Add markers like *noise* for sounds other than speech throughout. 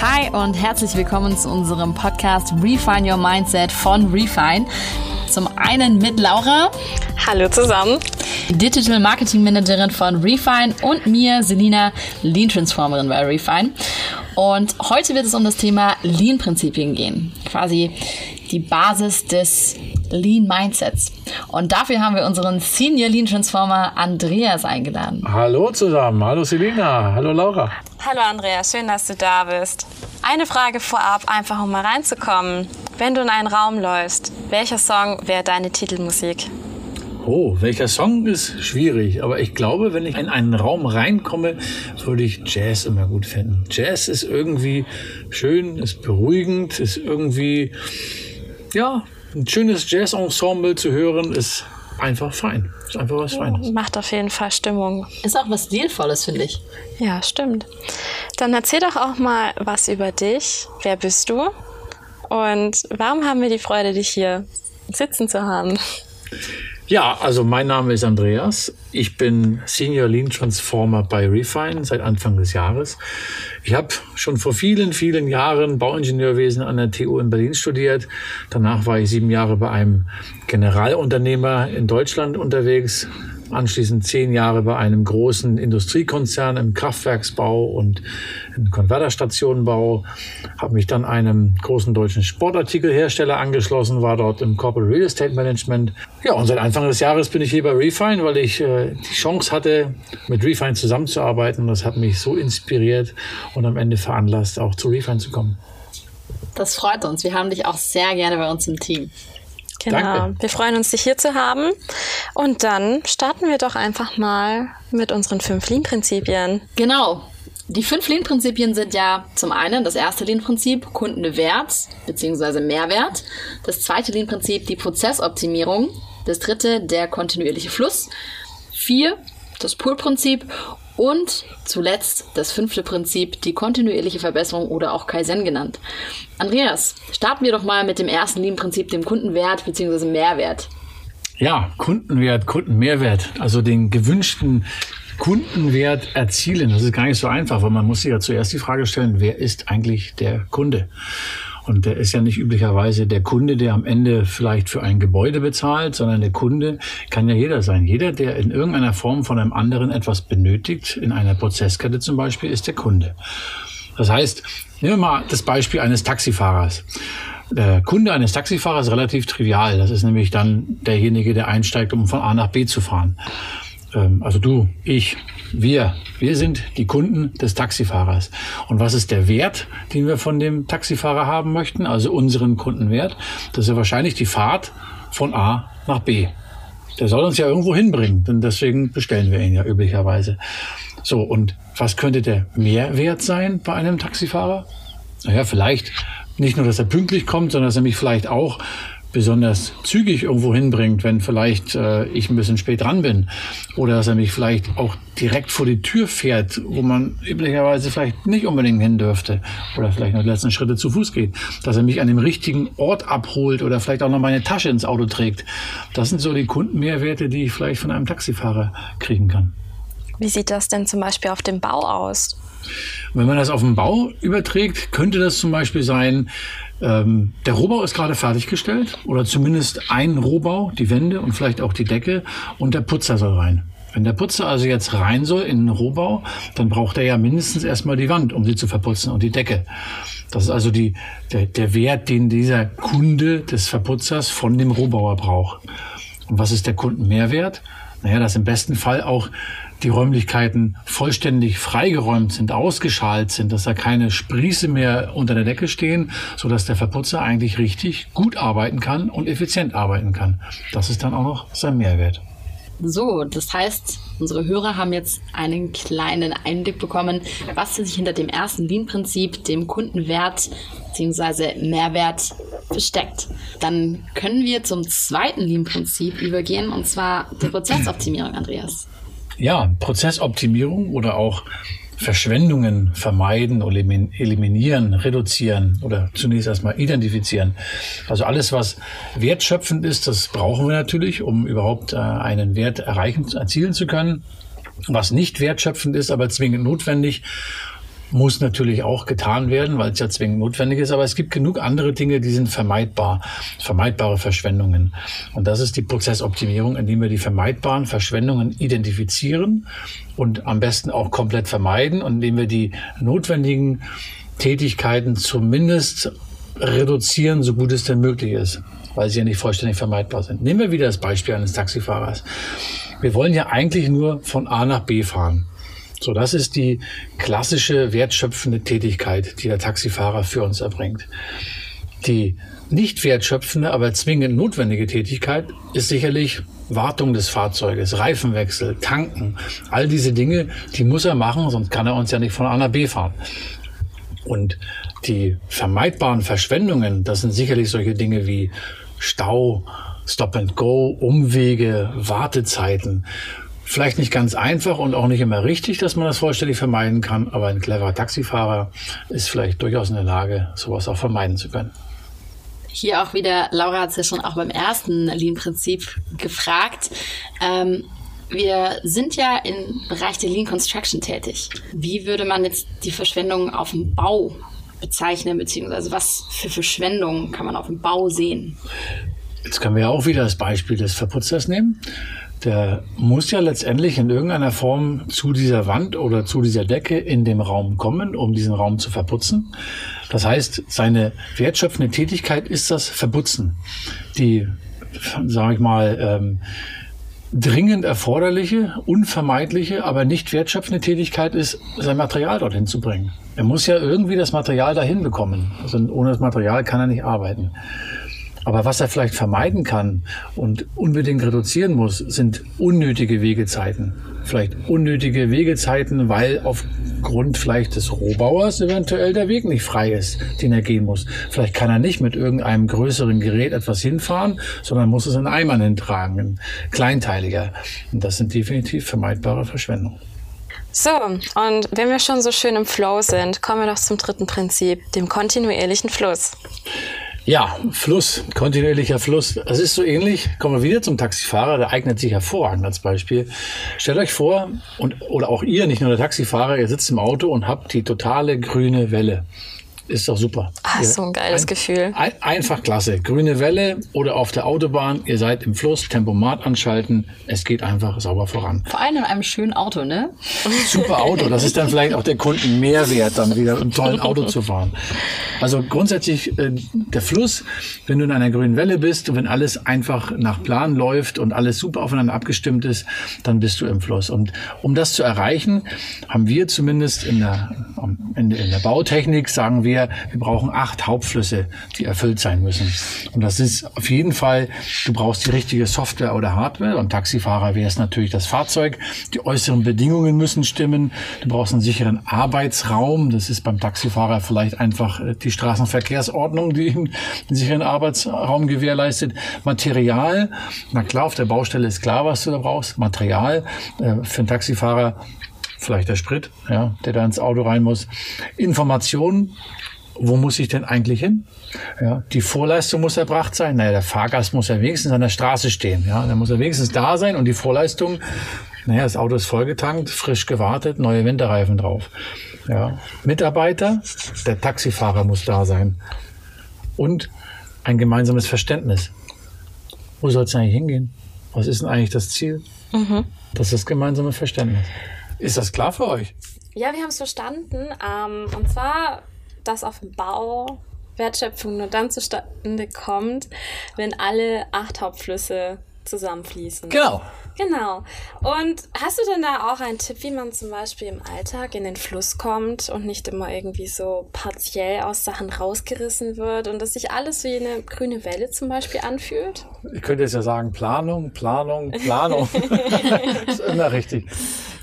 Hi und herzlich willkommen zu unserem Podcast Refine Your Mindset von Refine. Zum einen mit Laura. Hallo zusammen. Digital Marketing Managerin von Refine und mir, Selina, Lean Transformerin bei Refine. Und heute wird es um das Thema Lean-Prinzipien gehen. Quasi die Basis des Lean Mindsets. Und dafür haben wir unseren Senior Lean Transformer Andreas eingeladen. Hallo zusammen, hallo Selina, hallo Laura. Hallo Andreas, schön, dass du da bist. Eine Frage vorab, einfach um mal reinzukommen. Wenn du in einen Raum läufst, welcher Song wäre deine Titelmusik? Oh, welcher Song ist schwierig, aber ich glaube, wenn ich in einen Raum reinkomme, würde ich Jazz immer gut finden. Jazz ist irgendwie schön, ist beruhigend, ist irgendwie, ja, ein schönes Jazz-Ensemble zu hören, ist einfach fein. Ist einfach was Feines. Macht auf jeden Fall Stimmung. Ist auch was Stilvolles, finde ich. Ja, stimmt. Dann erzähl doch auch mal was über dich. Wer bist du? Und warum haben wir die Freude, dich hier sitzen zu haben? Ja, also mein Name ist Andreas. Ich bin Senior Lean Transformer bei Refine seit Anfang des Jahres. Ich habe schon vor vielen, vielen Jahren Bauingenieurwesen an der TU in Berlin studiert. Danach war ich sieben Jahre bei einem Generalunternehmer in Deutschland unterwegs, anschließend zehn Jahre bei einem großen Industriekonzern im Kraftwerksbau und im Konverterstationenbau, habe mich dann einem großen deutschen Sportartikelhersteller angeschlossen, war dort im Corporate Real Estate Management. Ja, und seit Anfang des Jahres bin ich hier bei Refine, weil ich äh, die Chance hatte, mit Refine zusammenzuarbeiten. Das hat mich so inspiriert und am Ende veranlasst, auch zu Refine zu kommen. Das freut uns. Wir haben dich auch sehr gerne bei uns im Team. Genau. Danke. Wir freuen uns, dich hier zu haben. Und dann starten wir doch einfach mal mit unseren fünf Lean-Prinzipien. Genau. Die fünf Lean-Prinzipien sind ja zum einen das erste Lean-Prinzip Kundenwert bzw. Mehrwert, das zweite Lean-Prinzip die Prozessoptimierung, das dritte der kontinuierliche Fluss, vier das Pool-Prinzip und zuletzt das fünfte Prinzip, die kontinuierliche Verbesserung oder auch Kaizen genannt. Andreas, starten wir doch mal mit dem ersten Lean-Prinzip, dem Kundenwert bzw. Mehrwert. Ja, Kundenwert, Kundenmehrwert, also den gewünschten Kundenwert erzielen. Das ist gar nicht so einfach, weil man muss sich ja zuerst die Frage stellen, wer ist eigentlich der Kunde? Und der ist ja nicht üblicherweise der Kunde, der am Ende vielleicht für ein Gebäude bezahlt, sondern der Kunde kann ja jeder sein. Jeder, der in irgendeiner Form von einem anderen etwas benötigt, in einer Prozesskette zum Beispiel, ist der Kunde. Das heißt, nehmen wir mal das Beispiel eines Taxifahrers. Der Kunde eines Taxifahrers ist relativ trivial. Das ist nämlich dann derjenige, der einsteigt, um von A nach B zu fahren. Ähm, also du, ich, wir, wir sind die Kunden des Taxifahrers. Und was ist der Wert, den wir von dem Taxifahrer haben möchten? Also unseren Kundenwert. Das ist ja wahrscheinlich die Fahrt von A nach B. Der soll uns ja irgendwo hinbringen, denn deswegen bestellen wir ihn ja üblicherweise. So, und was könnte der Mehrwert sein bei einem Taxifahrer? Naja, vielleicht nicht nur, dass er pünktlich kommt, sondern dass er mich vielleicht auch besonders zügig irgendwo hinbringt, wenn vielleicht äh, ich ein bisschen spät dran bin. Oder dass er mich vielleicht auch direkt vor die Tür fährt, wo man üblicherweise vielleicht nicht unbedingt hin dürfte. Oder vielleicht noch die letzten Schritte zu Fuß geht. Dass er mich an dem richtigen Ort abholt oder vielleicht auch noch meine Tasche ins Auto trägt. Das sind so die Kundenmehrwerte, die ich vielleicht von einem Taxifahrer kriegen kann. Wie sieht das denn zum Beispiel auf dem Bau aus? Wenn man das auf den Bau überträgt, könnte das zum Beispiel sein, ähm, der Rohbau ist gerade fertiggestellt oder zumindest ein Rohbau, die Wände und vielleicht auch die Decke und der Putzer soll rein. Wenn der Putzer also jetzt rein soll in den Rohbau, dann braucht er ja mindestens erstmal die Wand, um sie zu verputzen und die Decke. Das ist also die, der, der Wert, den dieser Kunde des Verputzers von dem Rohbauer braucht. Und was ist der Kundenmehrwert? Naja, dass im besten Fall auch die Räumlichkeiten vollständig freigeräumt sind, ausgeschalt sind, dass da keine Sprieße mehr unter der Decke stehen, so dass der Verputzer eigentlich richtig gut arbeiten kann und effizient arbeiten kann. Das ist dann auch noch sein Mehrwert. So, das heißt, unsere Hörer haben jetzt einen kleinen Einblick bekommen, was sich hinter dem ersten Lean-Prinzip, dem Kundenwert bzw. Mehrwert versteckt. Dann können wir zum zweiten Lean-Prinzip übergehen, und zwar der Prozessoptimierung, Andreas. Ja, Prozessoptimierung oder auch Verschwendungen vermeiden oder eliminieren, reduzieren oder zunächst erstmal identifizieren. Also alles, was wertschöpfend ist, das brauchen wir natürlich, um überhaupt äh, einen Wert erreichen, erzielen zu können. Was nicht wertschöpfend ist, aber zwingend notwendig, muss natürlich auch getan werden, weil es ja zwingend notwendig ist. Aber es gibt genug andere Dinge, die sind vermeidbar, vermeidbare Verschwendungen. Und das ist die Prozessoptimierung, indem wir die vermeidbaren Verschwendungen identifizieren und am besten auch komplett vermeiden und indem wir die notwendigen Tätigkeiten zumindest reduzieren, so gut es denn möglich ist, weil sie ja nicht vollständig vermeidbar sind. Nehmen wir wieder das Beispiel eines Taxifahrers. Wir wollen ja eigentlich nur von A nach B fahren. So, das ist die klassische wertschöpfende Tätigkeit, die der Taxifahrer für uns erbringt. Die nicht wertschöpfende, aber zwingend notwendige Tätigkeit ist sicherlich Wartung des Fahrzeuges, Reifenwechsel, Tanken, all diese Dinge, die muss er machen, sonst kann er uns ja nicht von A nach B fahren. Und die vermeidbaren Verschwendungen, das sind sicherlich solche Dinge wie Stau, Stop and Go, Umwege, Wartezeiten. Vielleicht nicht ganz einfach und auch nicht immer richtig, dass man das vollständig vermeiden kann, aber ein cleverer Taxifahrer ist vielleicht durchaus in der Lage, sowas auch vermeiden zu können. Hier auch wieder, Laura hat es ja schon auch beim ersten Lean-Prinzip gefragt. Ähm, wir sind ja im Bereich der Lean Construction tätig. Wie würde man jetzt die Verschwendung auf dem Bau bezeichnen, beziehungsweise was für Verschwendung kann man auf dem Bau sehen? Jetzt können wir ja auch wieder das Beispiel des Verputzers nehmen der muss ja letztendlich in irgendeiner Form zu dieser Wand oder zu dieser Decke in dem Raum kommen, um diesen Raum zu verputzen. Das heißt, seine wertschöpfende Tätigkeit ist das Verputzen. Die, sage ich mal, ähm, dringend erforderliche, unvermeidliche, aber nicht wertschöpfende Tätigkeit ist, sein Material dorthin zu bringen. Er muss ja irgendwie das Material dahin bekommen. Also ohne das Material kann er nicht arbeiten. Aber was er vielleicht vermeiden kann und unbedingt reduzieren muss, sind unnötige Wegezeiten. Vielleicht unnötige Wegezeiten, weil aufgrund vielleicht des Rohbauers eventuell der Weg nicht frei ist, den er gehen muss. Vielleicht kann er nicht mit irgendeinem größeren Gerät etwas hinfahren, sondern muss es in Eimern hintragen, kleinteiliger. Und das sind definitiv vermeidbare Verschwendungen. So, und wenn wir schon so schön im Flow sind, kommen wir doch zum dritten Prinzip, dem kontinuierlichen Fluss. Ja, Fluss, kontinuierlicher Fluss. Es ist so ähnlich. Kommen wir wieder zum Taxifahrer, der eignet sich hervorragend als Beispiel. Stellt euch vor, und, oder auch ihr, nicht nur der Taxifahrer, ihr sitzt im Auto und habt die totale grüne Welle ist doch super. Ah, so ein geiles ein, Gefühl. Ein, einfach klasse. Grüne Welle oder auf der Autobahn, ihr seid im Fluss, Tempomat anschalten, es geht einfach sauber voran. Vor allem in einem schönen Auto, ne? Super Auto, das ist dann vielleicht auch der Kunden Mehrwert, dann wieder im tollen Auto zu fahren. Also grundsätzlich äh, der Fluss, wenn du in einer grünen Welle bist und wenn alles einfach nach Plan läuft und alles super aufeinander abgestimmt ist, dann bist du im Fluss. Und um das zu erreichen, haben wir zumindest in der, in der Bautechnik, sagen wir, wir, wir brauchen acht Hauptflüsse, die erfüllt sein müssen. Und das ist auf jeden Fall, du brauchst die richtige Software oder Hardware. Beim Taxifahrer wäre es natürlich das Fahrzeug. Die äußeren Bedingungen müssen stimmen. Du brauchst einen sicheren Arbeitsraum. Das ist beim Taxifahrer vielleicht einfach äh, die Straßenverkehrsordnung, die ihm den sicheren Arbeitsraum gewährleistet. Material, na klar, auf der Baustelle ist klar, was du da brauchst. Material äh, für einen Taxifahrer vielleicht der Sprit, ja, der da ins Auto rein muss. Informationen, wo muss ich denn eigentlich hin? Ja, die Vorleistung muss erbracht sein. Naja, der Fahrgast muss ja wenigstens an der Straße stehen. Ja, der muss ja wenigstens da sein und die Vorleistung, naja, das Auto ist vollgetankt, frisch gewartet, neue Winterreifen drauf. Ja, Mitarbeiter, der Taxifahrer muss da sein. Und ein gemeinsames Verständnis. Wo soll es eigentlich hingehen? Was ist denn eigentlich das Ziel? Mhm. Das ist das gemeinsame Verständnis. Ist das klar für euch? Ja, wir haben es verstanden. Ähm, und zwar dass auf dem Bau Wertschöpfung nur dann zustande kommt, wenn alle acht Hauptflüsse zusammenfließen. Genau. Genau. Und hast du denn da auch einen Tipp, wie man zum Beispiel im Alltag in den Fluss kommt und nicht immer irgendwie so partiell aus Sachen rausgerissen wird und dass sich alles wie eine grüne Welle zum Beispiel anfühlt? Ich könnte jetzt ja sagen, Planung, Planung, Planung. das *laughs* *laughs* ist immer richtig.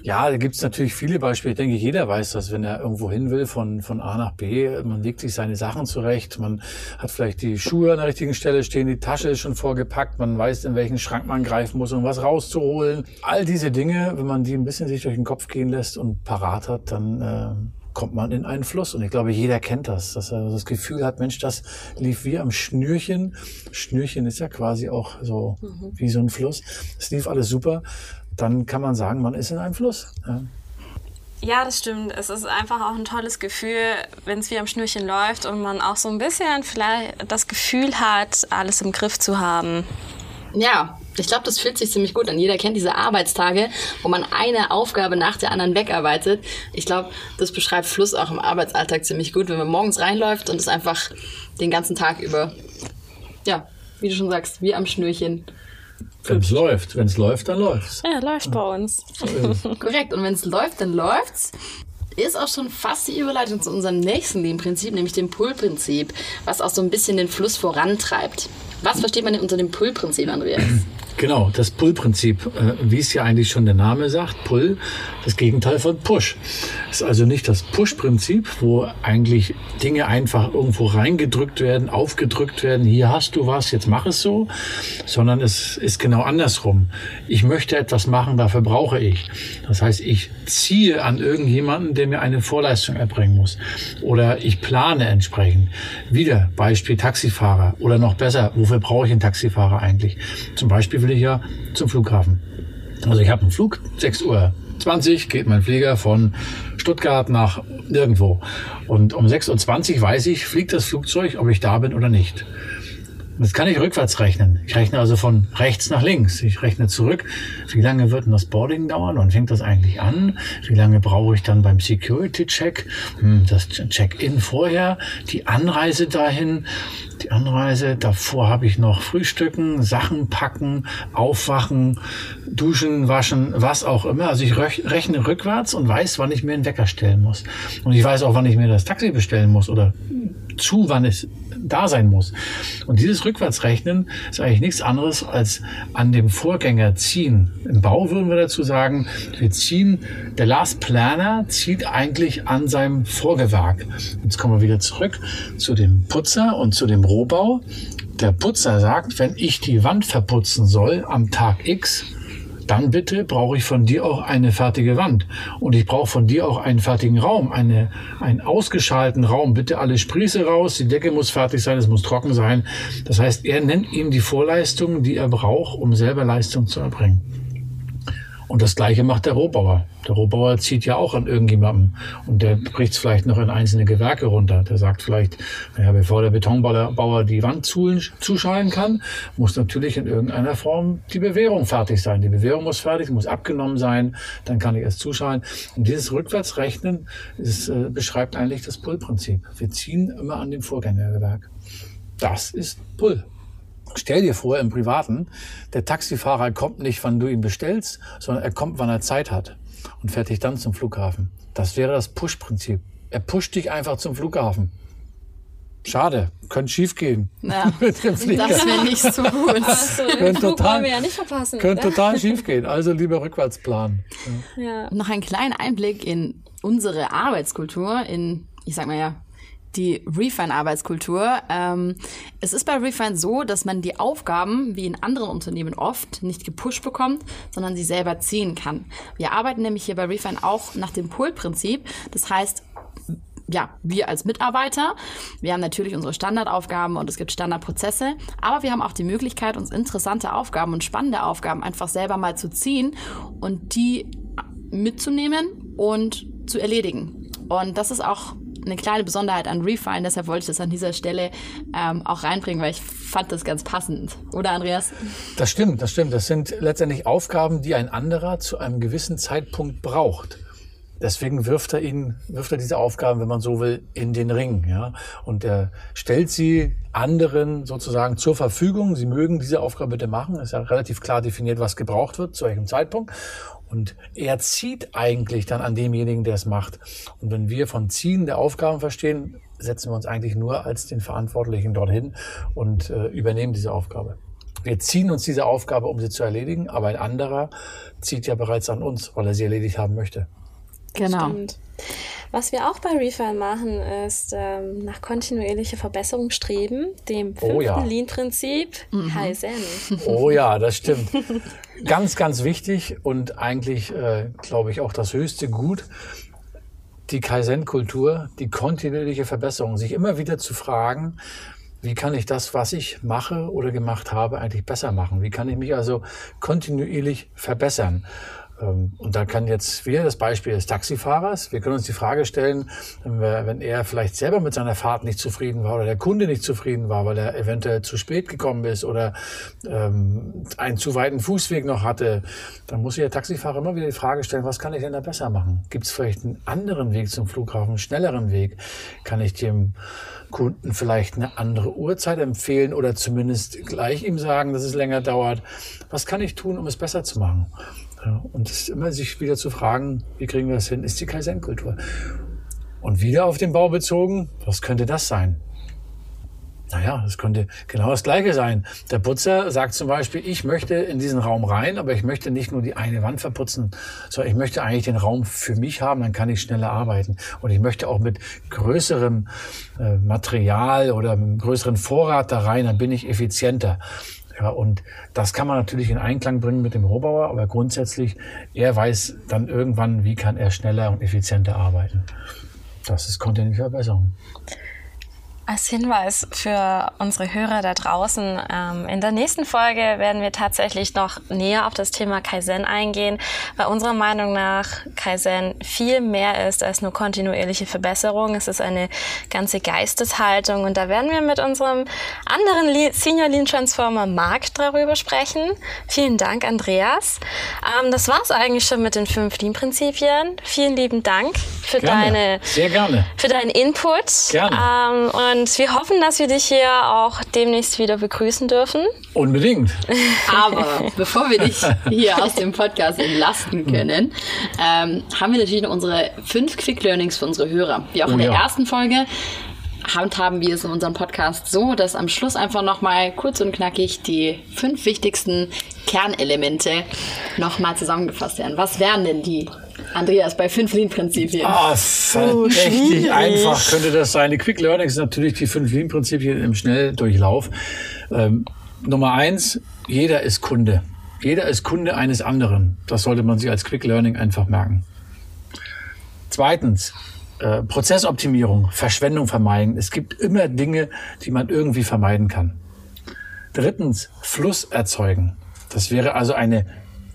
Ja, da gibt's natürlich viele Beispiele. Ich denke, jeder weiß das, wenn er irgendwo hin will, von, von A nach B. Man legt sich seine Sachen zurecht. Man hat vielleicht die Schuhe an der richtigen Stelle stehen, die Tasche ist schon vorgepackt. Man weiß, in welchen Schrank man greifen muss, um was rauszuholen. All diese Dinge, wenn man die ein bisschen sich durch den Kopf gehen lässt und parat hat, dann äh, kommt man in einen Fluss. Und ich glaube, jeder kennt das, dass er das Gefühl hat, Mensch, das lief wie am Schnürchen. Schnürchen ist ja quasi auch so mhm. wie so ein Fluss. Es lief alles super dann kann man sagen, man ist in einem Fluss. Ja. Ja, das stimmt. Es ist einfach auch ein tolles Gefühl, wenn es wie am Schnürchen läuft und man auch so ein bisschen vielleicht das Gefühl hat, alles im Griff zu haben. Ja, ich glaube, das fühlt sich ziemlich gut an. Jeder kennt diese Arbeitstage, wo man eine Aufgabe nach der anderen wegarbeitet. Ich glaube, das beschreibt Fluss auch im Arbeitsalltag ziemlich gut, wenn man morgens reinläuft und es einfach den ganzen Tag über, ja, wie du schon sagst, wie am Schnürchen. Wenn es läuft, wenn es läuft, dann läuft's. Ja, läuft bei uns. *laughs* Korrekt. Und wenn es läuft, dann läuft's. Ist auch schon fast die Überleitung zu unserem nächsten Lebenprinzip, nämlich dem Pull-Prinzip, was auch so ein bisschen den Fluss vorantreibt. Was versteht man denn unter dem Pull-Prinzip, Andreas? Genau, das Pull-Prinzip, äh, wie es ja eigentlich schon der Name sagt, Pull, das Gegenteil von Push. Ist also nicht das Push-Prinzip, wo eigentlich Dinge einfach irgendwo reingedrückt werden, aufgedrückt werden, hier hast du was, jetzt mach es so, sondern es ist genau andersrum. Ich möchte etwas machen, dafür brauche ich. Das heißt, ich ziehe an irgendjemanden, der mir eine Vorleistung erbringen muss. Oder ich plane entsprechend. Wieder Beispiel Taxifahrer. Oder noch besser, wofür brauche ich einen Taxifahrer eigentlich? Zum Beispiel will ich ja zum Flughafen. Also ich habe einen Flug, 6 Uhr 20 geht mein Flieger von Stuttgart nach nirgendwo. Und um 6.20 Uhr weiß ich, fliegt das Flugzeug, ob ich da bin oder nicht. Das kann ich rückwärts rechnen. Ich rechne also von rechts nach links. Ich rechne zurück. Wie lange wird denn das Boarding dauern? Wann fängt das eigentlich an? Wie lange brauche ich dann beim Security-Check? Hm, das Check-in vorher, die Anreise dahin, die Anreise. Davor habe ich noch Frühstücken, Sachen packen, aufwachen, duschen, waschen, was auch immer. Also ich rechne rückwärts und weiß, wann ich mir einen Wecker stellen muss. Und ich weiß auch, wann ich mir das Taxi bestellen muss oder zu, wann es da sein muss. Und dieses Rückwärtsrechnen ist eigentlich nichts anderes als an dem Vorgänger ziehen. Im Bau würden wir dazu sagen, wir ziehen, der Last Planner zieht eigentlich an seinem Vorgewerk. Jetzt kommen wir wieder zurück zu dem Putzer und zu dem Rohbau. Der Putzer sagt, wenn ich die Wand verputzen soll am Tag X, dann bitte brauche ich von dir auch eine fertige Wand. Und ich brauche von dir auch einen fertigen Raum, eine, einen ausgeschalteten Raum. Bitte alle Sprieße raus, die Decke muss fertig sein, es muss trocken sein. Das heißt, er nennt ihm die Vorleistungen, die er braucht, um selber Leistung zu erbringen. Und das Gleiche macht der Rohbauer. Der Rohbauer zieht ja auch an irgendjemandem und der bricht es vielleicht noch in einzelne Gewerke runter. Der sagt vielleicht, naja, bevor der Betonbauer die Wand zuschalen kann, muss natürlich in irgendeiner Form die Bewährung fertig sein. Die Bewährung muss fertig, muss abgenommen sein, dann kann ich es zuschalen. Und dieses Rückwärtsrechnen ist, äh, beschreibt eigentlich das Pull-Prinzip. Wir ziehen immer an dem Vorgängergewerk. Das ist Pull. Stell dir vor, im Privaten, der Taxifahrer kommt nicht, wann du ihn bestellst, sondern er kommt, wann er Zeit hat und fährt dich dann zum Flughafen. Das wäre das Push-Prinzip. Er pusht dich einfach zum Flughafen. Schade, könnte schief gehen. Ja, *laughs* mit dem Flieger. Das wäre nicht so gut. Also, *laughs* könnte total, wir ja nicht verpassen. Könnte total schief gehen. Also lieber rückwärts planen. Ja. ja. Noch einen kleinen Einblick in unsere Arbeitskultur, in, ich sag mal ja, die Refine-Arbeitskultur. Ähm, es ist bei Refine so, dass man die Aufgaben, wie in anderen Unternehmen oft, nicht gepusht bekommt, sondern sie selber ziehen kann. Wir arbeiten nämlich hier bei Refine auch nach dem Pull-Prinzip. Das heißt, ja, wir als Mitarbeiter, wir haben natürlich unsere Standardaufgaben und es gibt Standardprozesse, aber wir haben auch die Möglichkeit, uns interessante Aufgaben und spannende Aufgaben einfach selber mal zu ziehen und die mitzunehmen und zu erledigen. Und das ist auch eine kleine Besonderheit an Refine, deshalb wollte ich das an dieser Stelle ähm, auch reinbringen, weil ich fand das ganz passend. Oder Andreas? Das stimmt, das stimmt. Das sind letztendlich Aufgaben, die ein anderer zu einem gewissen Zeitpunkt braucht. Deswegen wirft er ihn, wirft er diese Aufgaben, wenn man so will, in den Ring, ja. Und er stellt sie anderen sozusagen zur Verfügung. Sie mögen diese Aufgabe bitte machen. Ist ja relativ klar definiert, was gebraucht wird, zu welchem Zeitpunkt. Und er zieht eigentlich dann an demjenigen, der es macht. Und wenn wir von Ziehen der Aufgaben verstehen, setzen wir uns eigentlich nur als den Verantwortlichen dorthin und äh, übernehmen diese Aufgabe. Wir ziehen uns diese Aufgabe, um sie zu erledigen, aber ein anderer zieht ja bereits an uns, weil er sie erledigt haben möchte. Genau. Stimmt. Was wir auch bei Refine machen, ist ähm, nach kontinuierlicher Verbesserung streben, dem oh fünften oh ja. Lean-Prinzip mhm. Kaizen. *laughs* Oh ja, das stimmt. ganz, ganz wichtig und eigentlich, äh, glaube ich, auch das höchste Gut, die Kaizen-Kultur, die kontinuierliche Verbesserung, sich immer wieder zu fragen, wie kann ich das, was ich mache oder gemacht habe, eigentlich besser machen? Wie kann ich mich also kontinuierlich verbessern? Ähm, und da kann jetzt wieder das Beispiel des Taxifahrers. Wir können uns die Frage stellen, wenn er vielleicht selber mit seiner Fahrt nicht zufrieden war oder der Kunde nicht zufrieden war, weil er eventuell zu spät gekommen ist oder ähm, einen zu weiten Fußweg noch hatte, dann muss sich der Taxifahrer immer wieder die Frage stellen, was kann ich denn da besser machen? Gibt es vielleicht einen anderen Weg zum Flughafen, einen schnelleren Weg? Kann ich dem Kunden vielleicht eine andere Uhrzeit empfehlen oder zumindest gleich ihm sagen, dass es länger dauert? Was kann ich tun, um es besser zu machen? Ja, und es ist immer sich wieder zu fragen, wie kriegen wir das hin, ist die Kaizen-Kultur. Und wieder auf den Bau bezogen, was könnte das sein? Naja, das könnte genau das Gleiche sein. Der Putzer sagt zum Beispiel, ich möchte in diesen Raum rein, aber ich möchte nicht nur die eine Wand verputzen, sondern ich möchte eigentlich den Raum für mich haben, dann kann ich schneller arbeiten. Und ich möchte auch mit größerem äh, Material oder mit größeren Vorrat da rein, dann bin ich effizienter. Ja, und das kann man natürlich in Einklang bringen mit dem Rohbauer, aber grundsätzlich, er weiß dann irgendwann, wie kann er schneller und effizienter arbeiten. Das ist kontinuierliche Verbesserung. Als Hinweis für unsere Hörer da draußen, ähm, in der nächsten Folge werden wir tatsächlich noch näher auf das Thema Kaizen eingehen, weil unserer Meinung nach Kaizen viel mehr ist als nur kontinuierliche Verbesserung. Es ist eine ganze Geisteshaltung und da werden wir mit unserem anderen Le Senior Lean Transformer Marc darüber sprechen. Vielen Dank, Andreas. Ähm, das war's eigentlich schon mit den fünf Lean-Prinzipien. Vielen lieben Dank für gerne. deine, Sehr gerne. für deinen Input. Gerne. Ähm, und wir hoffen, dass wir dich hier auch demnächst wieder begrüßen dürfen. Unbedingt. *laughs* Aber bevor wir dich hier aus dem Podcast entlasten können, ähm, haben wir natürlich noch unsere fünf Quick Learnings für unsere Hörer. Wie auch Oh in der ja. ersten Folge handhaben wir es in unserem Podcast so, dass am Schluss einfach nochmal kurz und knackig die fünf wichtigsten Kernelemente nochmal zusammengefasst werden. Was wären denn die, Andreas, bei fünf Lean-Prinzipien? Ah, verdächtig einfach könnte das sein. Die Quick Learnings sind natürlich die fünf Lean-Prinzipien im Schnelldurchlauf. Ähm, Nummer eins, jeder ist Kunde. Jeder ist Kunde eines anderen. Das sollte man sich als Quick Learning einfach merken. Zweitens, äh, Prozessoptimierung, Verschwendung vermeiden. Es gibt immer Dinge, die man irgendwie vermeiden kann. Drittens, Fluss erzeugen. Das wäre also eine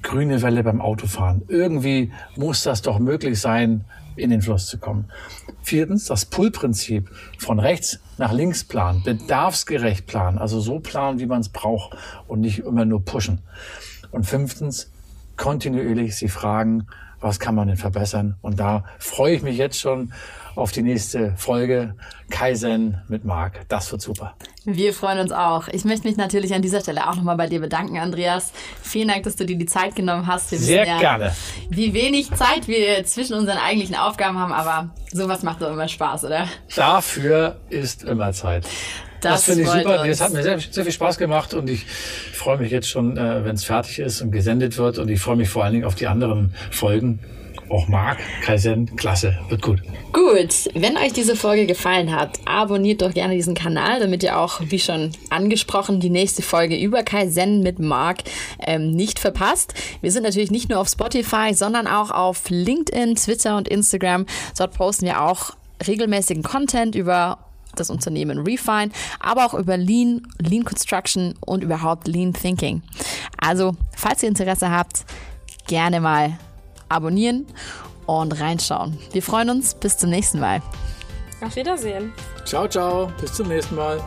grüne Welle beim Autofahren. Irgendwie muss das doch möglich sein, in den Fluss zu kommen. Viertens, das Pull-Prinzip. Von rechts nach links planen, bedarfsgerecht planen, also so planen, wie man es braucht und nicht immer nur pushen. Und fünftens, kontinuierlich sie fragen, was kann man denn verbessern? Und da freue ich mich jetzt schon auf die nächste Folge Kaizen mit Marc. Das wird super. Wir freuen uns auch. Ich möchte mich natürlich an dieser Stelle auch nochmal bei dir bedanken, Andreas. Vielen Dank, dass du dir die Zeit genommen hast. Wir Sehr ja, gerne. wie wenig Zeit wir zwischen unseren eigentlichen Aufgaben haben, aber sowas macht doch immer Spaß, oder? Dafür ist immer Zeit. Das, Das finde ich super. uns. Das hat mir sehr, sehr viel Spaß gemacht und ich freue mich jetzt schon, äh, wenn es fertig ist und gesendet wird. Und ich freue mich vor allen Dingen auf die anderen Folgen. Auch Marc, Kaizen, klasse, wird gut. Gut, wenn euch diese Folge gefallen hat, abonniert doch gerne diesen Kanal, damit ihr auch, wie schon angesprochen, die nächste Folge über Kaizen mit Marc ähm, nicht verpasst. Wir sind natürlich nicht nur auf Spotify, sondern auch auf LinkedIn, Twitter und Instagram. Dort posten wir auch regelmäßigen Content über das Unternehmen Refine, aber auch über Lean, Lean Construction und überhaupt Lean Thinking. Also, falls ihr Interesse habt, gerne mal abonnieren und reinschauen. Wir freuen uns. Bis zum nächsten Mal. Auf Wiedersehen. Ciao, ciao. Bis zum nächsten Mal.